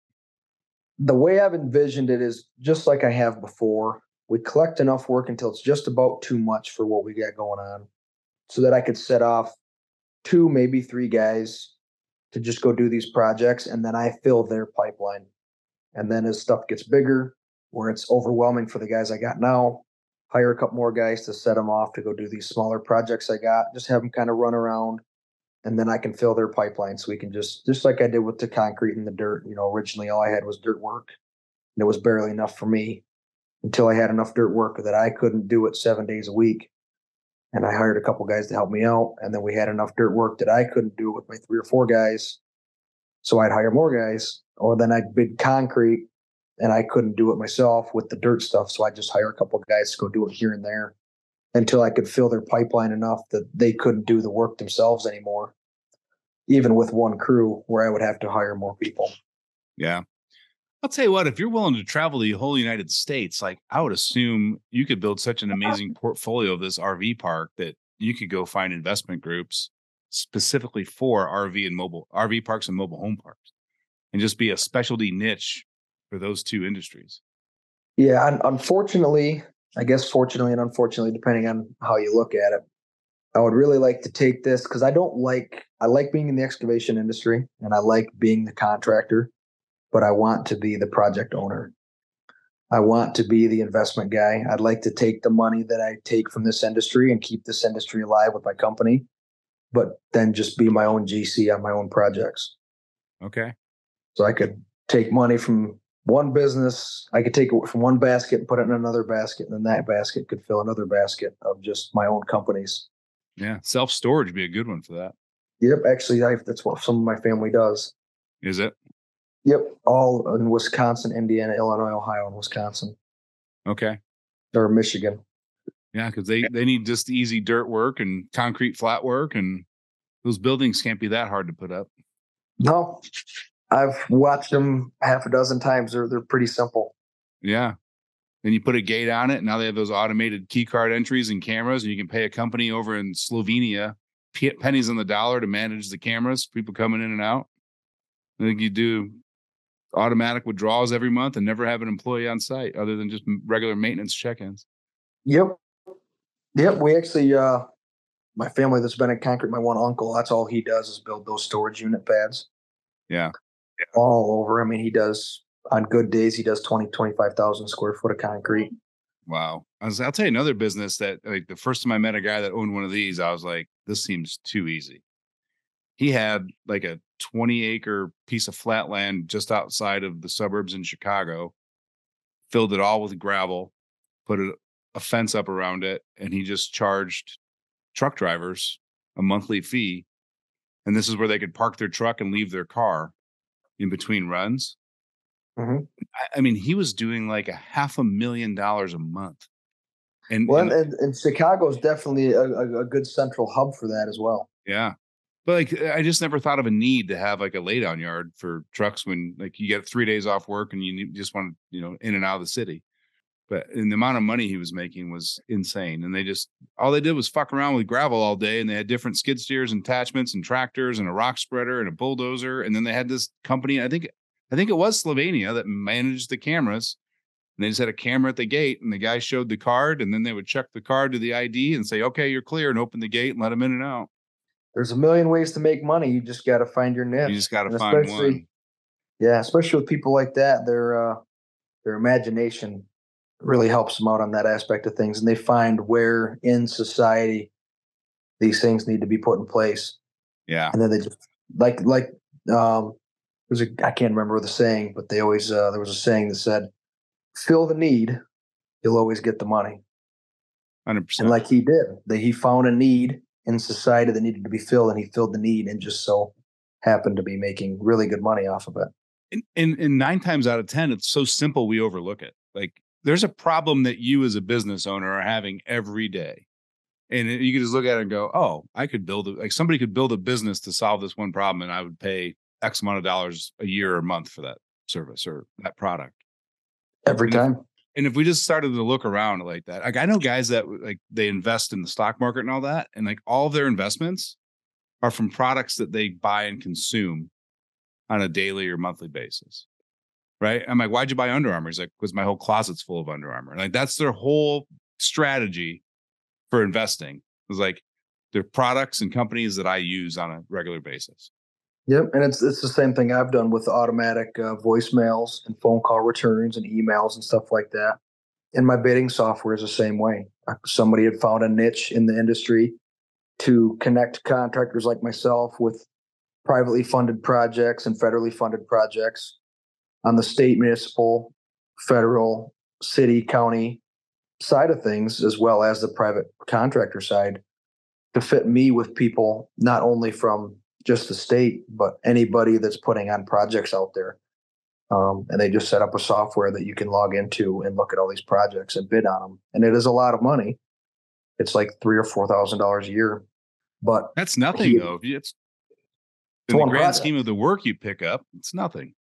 the way I've envisioned it is just like I have before. We collect enough work until it's just about too much for what we got going on, so that I could set off two, maybe three guys to just go do these projects, and then I fill their pipeline. And then as stuff gets bigger, where it's overwhelming for the guys I got now, hire a couple more guys to set them off to go do these smaller projects I got. Just have them kind of run around, and then I can fill their pipeline so we can just just like I did with the concrete and the dirt. You know, originally all I had was dirt work, and it was barely enough for me until I had enough dirt work that I couldn't do it seven days a week. And I hired a couple guys to help me out, and then we had enough dirt work that I couldn't do with my three or four guys. So I'd hire more guys, or then I'd bid concrete, and I couldn't do it myself with the dirt stuff. So I'd just hire a couple guys to go do it here and there until I could fill their pipeline enough that they couldn't do the work themselves anymore, even with one crew where I would have to hire more people. Yeah. I'll tell you what, if you're willing to travel the whole United States, like I would assume you could build such an <laughs> amazing portfolio of this RV park that you could go find investment groups specifically for RV and mobile RV parks and mobile home parks and just be a specialty niche for those two industries. Yeah, un- unfortunately, I guess fortunately and unfortunately, depending on how you look at it, I would really like to take this because I don't like I like being in the excavation industry and I like being the contractor, but I want to be the project owner. I want to be the investment guy. I'd like to take the money that I take from this industry and keep this industry alive with my company, but then just be my own GC on my own projects. Okay. So I could take money from one business, I could take it from one basket and put it in another basket, and then that basket could fill another basket of just my own companies. Yeah. Self storage would be a good one for that. Yep, actually, I, that's what some of my family does. Is it? Yep, all in Wisconsin, Indiana, Illinois, Ohio, and Wisconsin. Okay. Or Michigan. Yeah, because they they need just easy dirt work and concrete flat work, and those buildings can't be that hard to put up. No, I've watched them half a dozen times. They're they're pretty simple. Yeah. Then you put a gate on it. And now they have those automated key card entries and cameras, and you can pay a company over in Slovenia pennies on the dollar to manage the cameras, people coming in and out. I think you do automatic withdrawals every month and never have an employee on site other than just regular maintenance check-ins. Yep. Yep. We actually, uh, my family that's been in concrete, my one uncle, that's all he does is build those storage unit pads. Yeah. All over. I mean, he does on good days, he does 20, 25,000 square foot of concrete. Wow. I was, I'll tell you another business that like the first time I met a guy that owned one of these, I was like, this seems too easy. He had like a 20 acre piece of flat land just outside of the suburbs in Chicago, filled it all with gravel, put a, a fence up around it, and he just charged truck drivers a monthly fee. And this is where they could park their truck and leave their car in between runs. Mm-hmm. I, I, mean, he was doing like a half a million dollars a month. And, well, and, and Chicago is definitely a, a, good central hub for that as well. Yeah. But like, I just never thought of a need to have like a laydown yard for trucks when like you get three days off work and you just want to, you know, in and out of the city. But in the amount of money he was making was insane. And they just, all they did was fuck around with gravel all day. And they had different skid steers and attachments and tractors and a rock spreader and a bulldozer. And then they had this company, I think I think it was Slovenia that managed the cameras. And they just had a camera at the gate, and the guy showed the card, and then they would check the card to the ID and say, "Okay, you're clear," and open the gate and let them in and out. There's a million ways to make money. You just got to find your niche. You just got to find one. Yeah, especially with people like that, their uh, their imagination really helps them out on that aspect of things, and they find where in society these things need to be put in place. Yeah, and then they just like like um, there's a I can't remember the saying, but they always uh, there was a saying that said, "Fill the need, you'll always get the money." Hundred percent. And like he did, that he found a need in society that needed to be filled, and he filled the need, and just so happened to be making really good money off of it. And, and, and nine times out of ten, it's so simple we overlook it. Like there's a problem that you as a business owner are having every day and you could just look at it and go, "Oh, I could build a, like somebody could build a business to solve this one problem, and I would pay X amount of dollars a year or month for that service or that product. Every and time. If, and if we just started to look around like that, like I know guys that like they invest in the stock market and all that, and like all of their investments are from products that they buy and consume on a daily or monthly basis. Right. I'm like, why'd you buy Under Armour? He's like, because my whole closet's full of Under Armour. Like that's their whole strategy for investing. It's like they're products and companies that I use on a regular basis. Yep, and it's it's the same thing I've done with automatic uh, voicemails and phone call returns and emails and stuff like that. And my bidding software is the same way. Somebody had found a niche in the industry to connect contractors like myself with privately funded projects and federally funded projects on the state, municipal, federal, city, county side of things, as well as the private contractor side, to fit me with people not only from just the state, but anybody that's putting on projects out there. Um, and they just set up a software that you can log into and look at all these projects and bid on them. And it is a lot of money. It's like three or four thousand dollars a year. But that's nothing he, though. It's in the grand project. scheme of the work you pick up, it's nothing.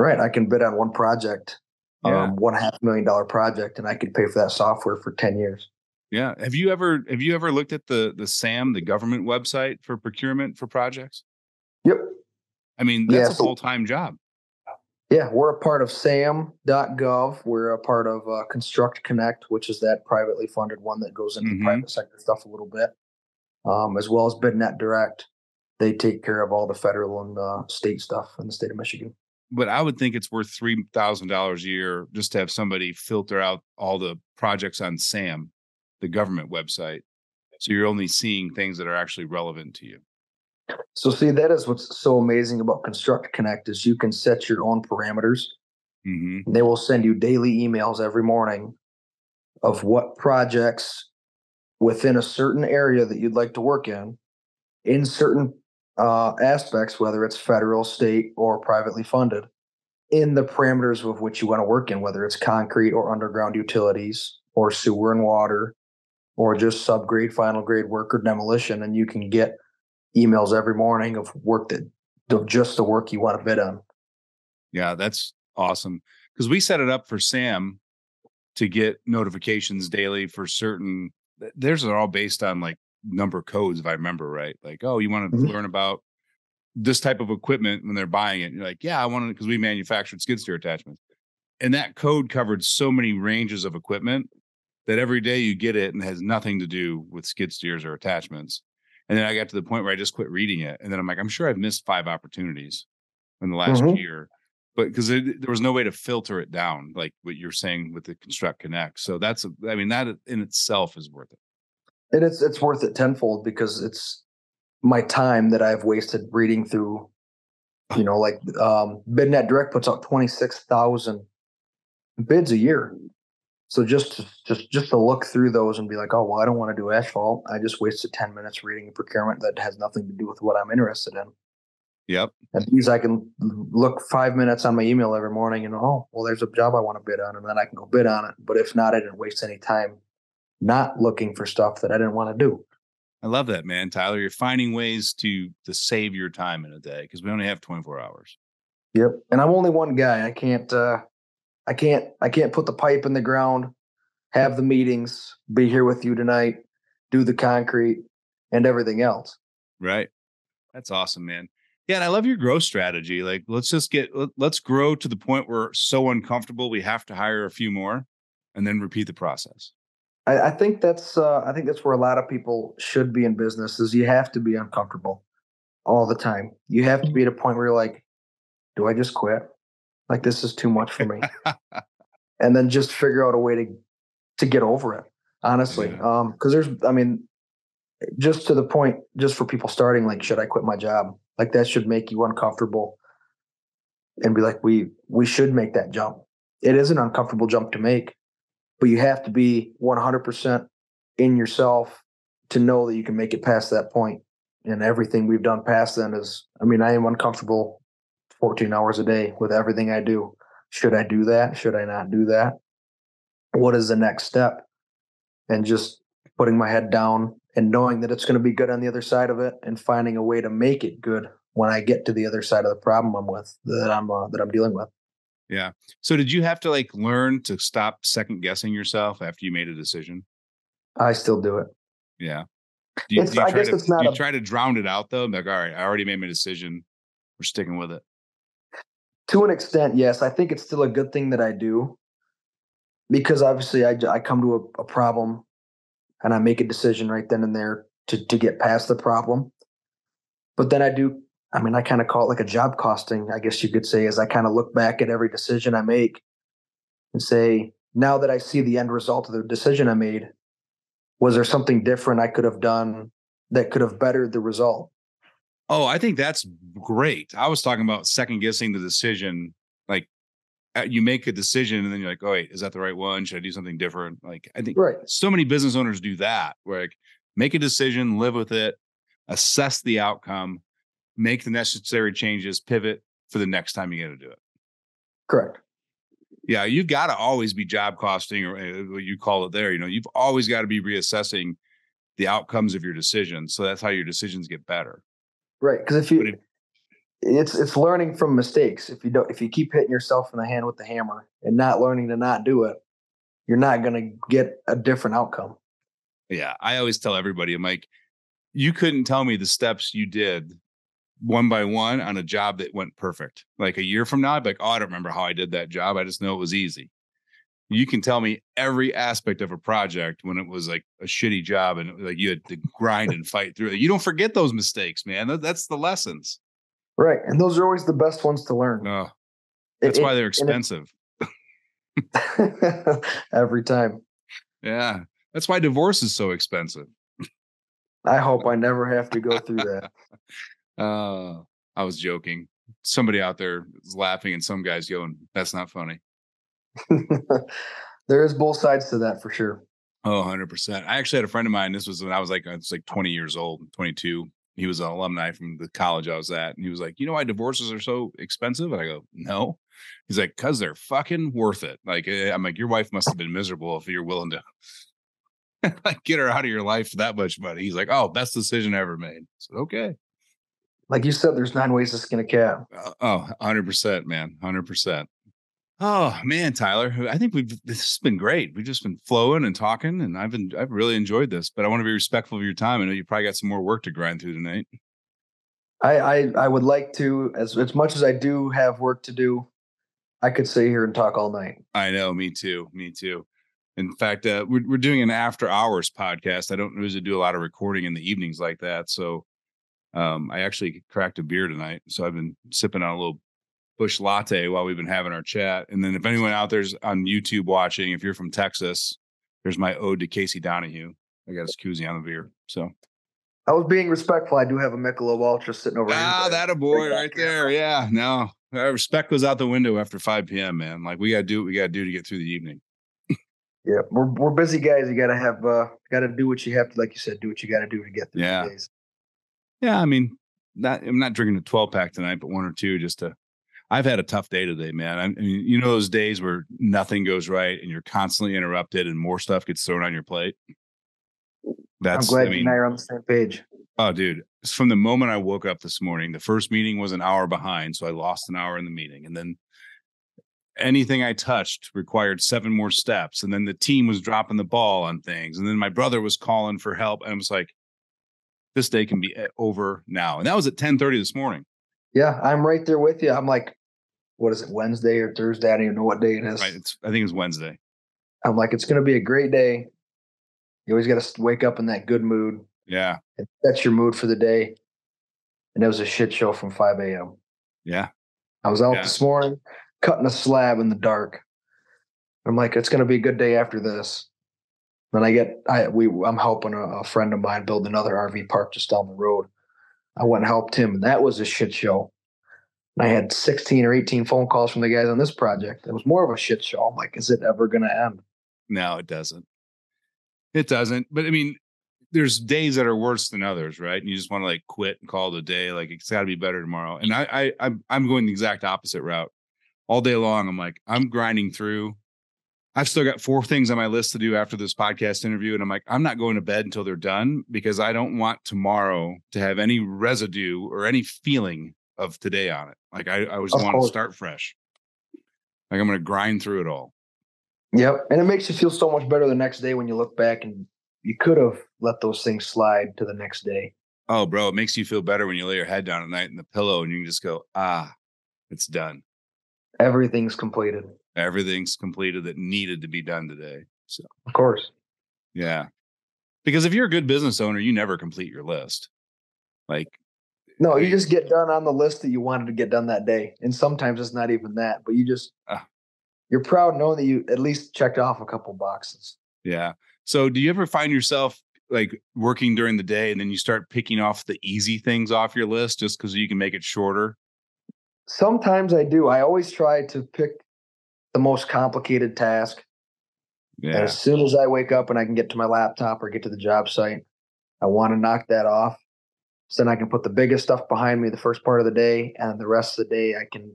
Right. I can bid on one project, yeah. um, one half million dollar project, and I could pay for that software for 10 years. Yeah. Have you ever have you ever looked at the the SAM, the government website for procurement for projects? Yep. I mean, that's yeah, a full time job. Yeah, we're a part of SAM.gov. We're a part of uh, Construct Connect, which is that privately funded one that goes into mm-hmm. private sector stuff a little bit, um, as well as BidNet Direct. They take care of all the federal and uh, state stuff in the state of Michigan. But I would think it's worth three thousand dollars a year just to have somebody filter out all the projects on SAM the government website. So you're only seeing things that are actually relevant to you. So see, that is what's so amazing about Construct Connect is you can set your own parameters. Mm-hmm. They will send you daily emails every morning of what projects within a certain area that you'd like to work in, in certain uh, aspects, whether it's federal, state, or privately funded, in the parameters of which you want to work in, whether it's concrete or underground utilities or sewer and water or just subgrade, final grade work or demolition. And you can get emails every morning of work that of just the work you want to bid on. Yeah, that's awesome. Because we set it up for SAM to get notifications daily for certain theirs are all based on like number codes, if I remember right. Like, oh, you want to mm-hmm. learn about this type of equipment when they're buying it. You're like, yeah, I want to because we manufactured skid steer attachments. And that code covered so many ranges of equipment that every day you get it and has nothing to do with skid steers or attachments. And then I got to the point where I just quit reading it. And then I'm like, I'm sure I've missed five opportunities in the last mm-hmm. year. But because there was no way to filter it down, like what you're saying with the Construct Connect. So that's, a, I mean, that in itself is worth it. And it's it's worth it tenfold because it's my time that I've wasted reading through, you know, like um, BidNet Direct puts out twenty six thousand bids a year. So just to, just just to look through those and be like, oh well, I don't want to do asphalt. I just wasted ten minutes reading a procurement that has nothing to do with what I'm interested in. Yep. And these I can look five minutes on my email every morning and oh well, there's a job I want to bid on, and then I can go bid on it. But if not, I didn't waste any time not looking for stuff that I didn't want to do. I love that, man. Tyler, you're finding ways to to save your time in a day because we only have 24 hours. Yep. And I'm only one guy. I can't uh I can't I can't put the pipe in the ground, have the meetings, be here with you tonight, do the concrete and everything else. Right. That's awesome, man. Yeah, and I love your growth strategy. Like, let's just get let's grow to the point where we're so uncomfortable we have to hire a few more, and then repeat the process. I, I think that's uh, I think that's where a lot of people should be in business. Is you have to be uncomfortable all the time. You have to be at a point where you're like, do I just quit? Like this is too much for me, <laughs> and then just figure out a way to to get over it. Honestly, yeah. um, because there's, I mean, just to the point, just for people starting, like, should I quit my job? Like that should make you uncomfortable, and be like, we we should make that jump. It is an uncomfortable jump to make, but you have to be 100% in yourself to know that you can make it past that point. And everything we've done past then is, I mean, I am uncomfortable 14 hours a day with everything I do. Should I do that? Should I not do that? What is the next step? And just putting my head down and knowing that it's going to be good on the other side of it and finding a way to make it good when I get to the other side of the problem I'm with that I'm uh, that I'm dealing with. Yeah. So did you have to like learn to stop second guessing yourself after you made a decision? I still do it. Yeah. Do you, do you I guess to, it's not. You a, try to drown it out though. I'm like, all right, I already made my decision. We're sticking with it. To an extent, yes. I think it's still a good thing that I do because obviously I, I come to a, a problem and I make a decision right then and there to to get past the problem. But then I do I mean, I kind of call it like a job costing, I guess you could say, as I kind of look back at every decision I make and say, now that I see the end result of the decision I made, was there something different I could have done that could have bettered the result? Oh, I think that's great. I was talking about second guessing the decision. Like uh, you make a decision and then you're like, oh, wait, is that the right one? Should I do something different? Like I think right. so many business owners do that where like make a decision, live with it, assess the outcome, make the necessary changes, pivot for the next time you got to do it. Correct. Yeah, you've got to always be job costing or uh, what you call it there. You know, you've always got to be reassessing the outcomes of your decisions. So that's how your decisions get better. Right. Because if you, if, it's it's learning from mistakes. If you don't, if you keep hitting yourself in the hand with the hammer and not learning to not do it, you're not going to get a different outcome. Yeah, I always tell everybody, I'm like, you couldn't tell me the steps you did one by one on a job that went perfect. Like a year from now, I'd be like, oh, I don't remember how I did that job. I just know it was easy. You can tell me every aspect of a project when it was like a shitty job and like you had to grind and fight through it. You don't forget those mistakes, man. That's the lessons. Right. And those are always the best ones to learn. Oh, that's it, why they're expensive. <laughs> every time. Yeah. That's why divorce is so expensive. I hope I <laughs> never have to go through that. <laughs> Uh, I was joking. Somebody out there is laughing, and some guys going, "That's not funny." <laughs> there is both sides to that for sure. Oh, 100%. I actually had a friend of mine. This was when I was like, I was like 20 years old, 22. He was an alumni from the college I was at. And he was like, You know why divorces are so expensive? And I go, No. He's like, cause they're fucking worth it. Like, eh, I'm like, your wife must have been miserable if you're willing to <laughs> like get her out of your life for that much money. He's like, oh, best decision ever made. So, okay. Like you said, there's nine ways to skin a cat. Uh, oh, 100%, man. 100%. Oh man, Tyler, I think we've this has been great. We've just been flowing and talking, and I've been I've really enjoyed this. But I want to be respectful of your time. I know you probably got some more work to grind through tonight. I I, I would like to, as as much as I do have work to do, I could sit here and talk all night. I know, me too, me too. In fact, uh, we're we're doing an after hours podcast. I don't usually do a lot of recording in the evenings like that, so um, I actually cracked a beer tonight. So I've been sipping on a little Busch Light while we've been having our chat. And then if anyone out there's on YouTube watching, if you're from Texas, there's my ode to Casey Donahew. I got a koozie on the beer. So I was being respectful. I do have a Michelob Ultra sitting over. There. Ah, that a boy right there. Yeah, no, respect goes out the window after 5 p.m. Man, like we got to do what we got to do to get through the evening. yeah, we're we're busy guys. You got to have uh, got to do what you have to, like you said, do what you got to do to get through yeah. Yeah, I mean, not I'm not drinking a 12 pack tonight, but one or two just to I've had a tough day today, man. I mean, you know those days where nothing goes right and you're constantly interrupted and more stuff gets thrown on your plate. That's I'm glad I mean, you and I are on the same page. Oh, dude. From the moment I woke up this morning, the first meeting was an hour behind. So I lost an hour in the meeting. And then anything I touched required seven more steps. And then the team was dropping the ball on things. And then my brother was calling for help. And I was like, this day can be eh, over now. And that was at 10 30 this morning. Yeah, I'm right there with you. I'm like, what is it, Wednesday or Thursday? I don't even know what day it is. Right. It's, I think it's Wednesday. I'm like, it's going to be a great day. You always got to wake up in that good mood. Yeah. That's your mood for the day. And it was a shit show from 5 a.m. Yeah. I was out yeah. this morning cutting a slab in the dark. I'm like, it's going to be a good day after this. Then I get, I we, I'm helping a, a friend of mine build another RV park just down the road. I went and helped him, and that was a shit show. I had 16 or 18 phone calls from the guys on this project. It was more of a shit show. I'm like, is it ever going to end? No, it doesn't. It doesn't. But I mean, there's days that are worse than others, right? And you just want to like quit and call it a day. Like it's got to be better tomorrow. And I, I, I'm, I'm going the exact opposite route. All day long, I'm like, I'm grinding through. I've still got four things on my list to do after this podcast interview. And I'm like, I'm not going to bed until they're done because I don't want tomorrow to have any residue or any feeling of today on it. Like I, I just want to start fresh. Like I'm going to grind through it all. Yep. And it makes you feel so much better the next day when you look back and you could have let those things slide to the next day. Oh, bro, it makes you feel better when you lay your head down at night in the pillow and you can just go, ah, it's done. Everything's completed. Everything's completed that needed to be done today. So, of course. Yeah. Because if you're a good business owner, you never complete your list. Like no, you just get done on the list that you wanted to get done that day. And sometimes it's not even that, but you just uh, you're proud knowing that you at least checked off a couple boxes. Yeah. So do you ever find yourself like working during the day and then you start picking off the easy things off your list just because you can make it shorter? Sometimes I do. I always try to pick the most complicated task. Yeah. And as soon as I wake up and I can get to my laptop or get to the job site, I want to knock that off. So then I can put the biggest stuff behind me the first part of the day, and the rest of the day I can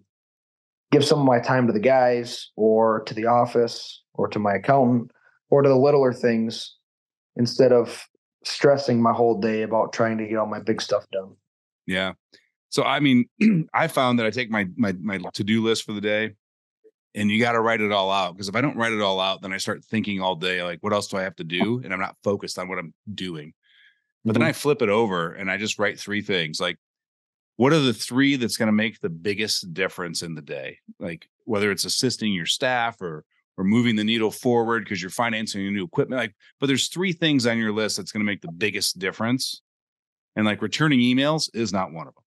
give some of my time to the guys or to the office or to my accountant or to the littler things instead of stressing my whole day about trying to get all my big stuff done. Yeah. So I mean, <clears throat> I found that I take my my my to-do list for the day and you got to write it all out because if I don't write it all out, then I start thinking all day like what else do I have to do and I'm not focused on what I'm doing. But then mm-hmm. I flip it over and I just write three things like, what are the three that's going to make the biggest difference in the day? Like whether it's assisting your staff or or moving the needle forward because you're financing new equipment. Like, but there's three things on your list that's going to make the biggest difference. And like returning emails is not one of them.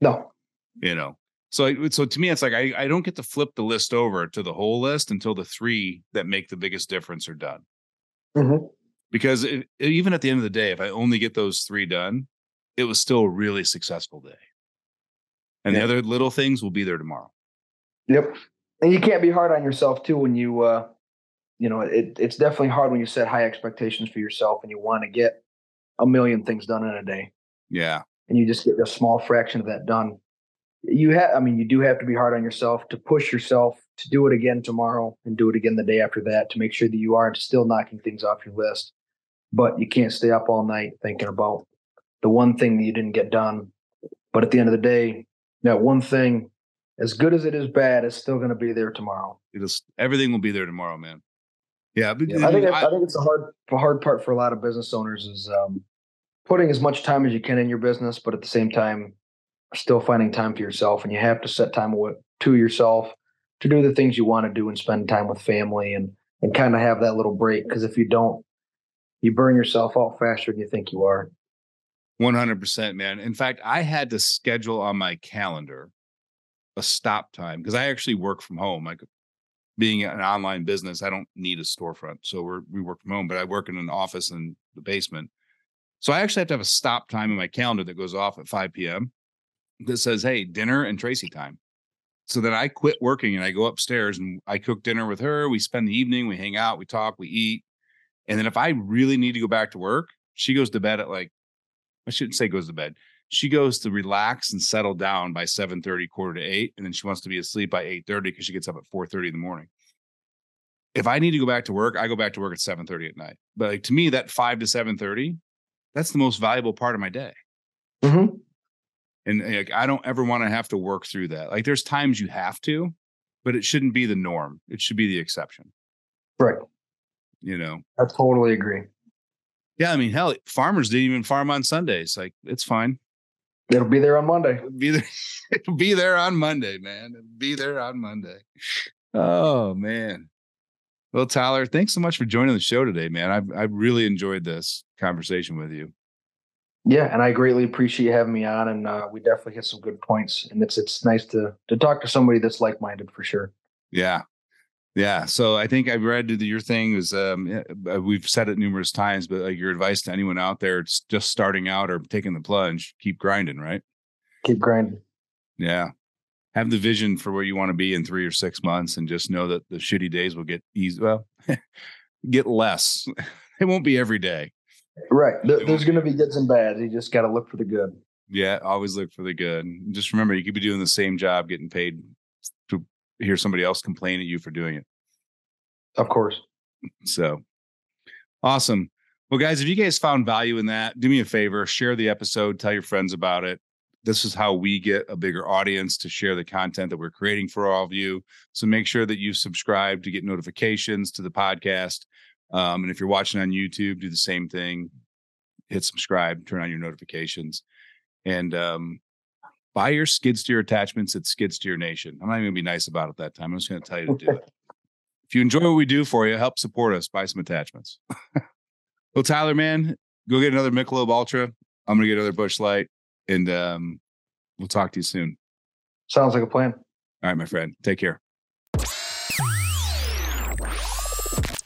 No. You know. So so to me, it's like I, I don't get to flip the list over to the whole list until the three that make the biggest difference are done. Mm-hmm because it, even at the end of the day, if I only get those three done, it was still a really successful day. And the other little things will be there tomorrow. Yep. And you can't be hard on yourself too when you, uh, you know, it, it's definitely hard when you set high expectations for yourself and you want to get a million things done in a day. Yeah. And you just get a small fraction of that done. You have, I mean, you do have to be hard on yourself to push yourself to do it again tomorrow and do it again the day after that to make sure that you aren't still knocking things off your list. But you can't stay up all night thinking about the one thing that you didn't get done. But at the end of the day, that one thing, as good as it is bad, is still going to be there tomorrow. It is everything will be there tomorrow, man. Yeah, but yeah, I think I, I, think it's a hard a hard part for a lot of business owners is um, putting as much time as you can in your business, but at the same time, still finding time for yourself. And you have to set time to yourself to do the things you want to do and spend time with family and and kind of have that little break. Because if you don't, you burn yourself out faster than you think you are. 100%, man. In fact, I had to schedule on my calendar a stop time because I actually work from home. Like being an online business, I don't need a storefront. So we're, we work from home, but I work in an office in the basement. So I actually have to have a stop time in my calendar that goes off at 5 p.m. that says, hey, dinner and Tracy time. So then I quit working and I go upstairs and I cook dinner with her. We spend the evening, we hang out, we talk, we eat. And then if I really need to go back to work, she goes to bed at like, I shouldn't say goes to bed. She goes to relax and settle down by 7 30, quarter to eight. And then she wants to be asleep by 8 30 because she gets up at 4 30 in the morning. If I need to go back to work, I go back to work at 7 30 at night. But like to me, that 5 to 7 30, that's the most valuable part of my day. Mm-hmm. And eh, like, I don't ever want to have to work through that. Like there's times you have to, but it shouldn't be the norm. It should be the exception. Right. You know, I totally agree. Yeah. I mean, hell, farmers didn't even farm on Sundays. Like it's fine. It'll be there on Monday. It'll be there. <laughs> It'll be there on Monday, man. It'll be there on Monday. Oh man. Well, Tyler, thanks so much for joining the show today, man. I've I really enjoyed this conversation with you. Yeah, and I greatly appreciate you having me on, and uh, we definitely hit some good points. And it's it's nice to to talk to somebody that's like minded for sure. Yeah, yeah. So I think I've read your thing is um, uh, we've said it numerous times, but like your advice to anyone out there, it's just starting out or taking the plunge, keep grinding, right? Keep grinding. Yeah. Have the vision for where you want to be in three or six months, and just know that the shitty days will get easy. Well, <laughs> get less. it won't be every day. Right. There's going to be goods and bads. You just got to look for the good. Yeah, always look for the good. Just remember, you could be doing the same job, getting paid to hear somebody else complain at you for doing it. Of course. So awesome. Well, guys, if you guys found value in that, do me a favor, share the episode, tell your friends about it. This is how we get a bigger audience to share the content that we're creating for all of you. So make sure that you subscribe to get notifications to the podcast. Um, and if you're watching on YouTube, do the same thing. Hit subscribe, turn on your notifications, and um, buy your skid steer attachments at Skid Steer Nation. I'm not even gonna be nice about it that time. I'm just gonna tell you to do it. if you enjoy what we do for you, help support us. Buy some attachments. <laughs> well, Tyler, man, go get another Michelob Ultra. I'm gonna get another Busch Light, and um, we'll talk to you soon. Sounds like a plan. All right, my friend. Take care.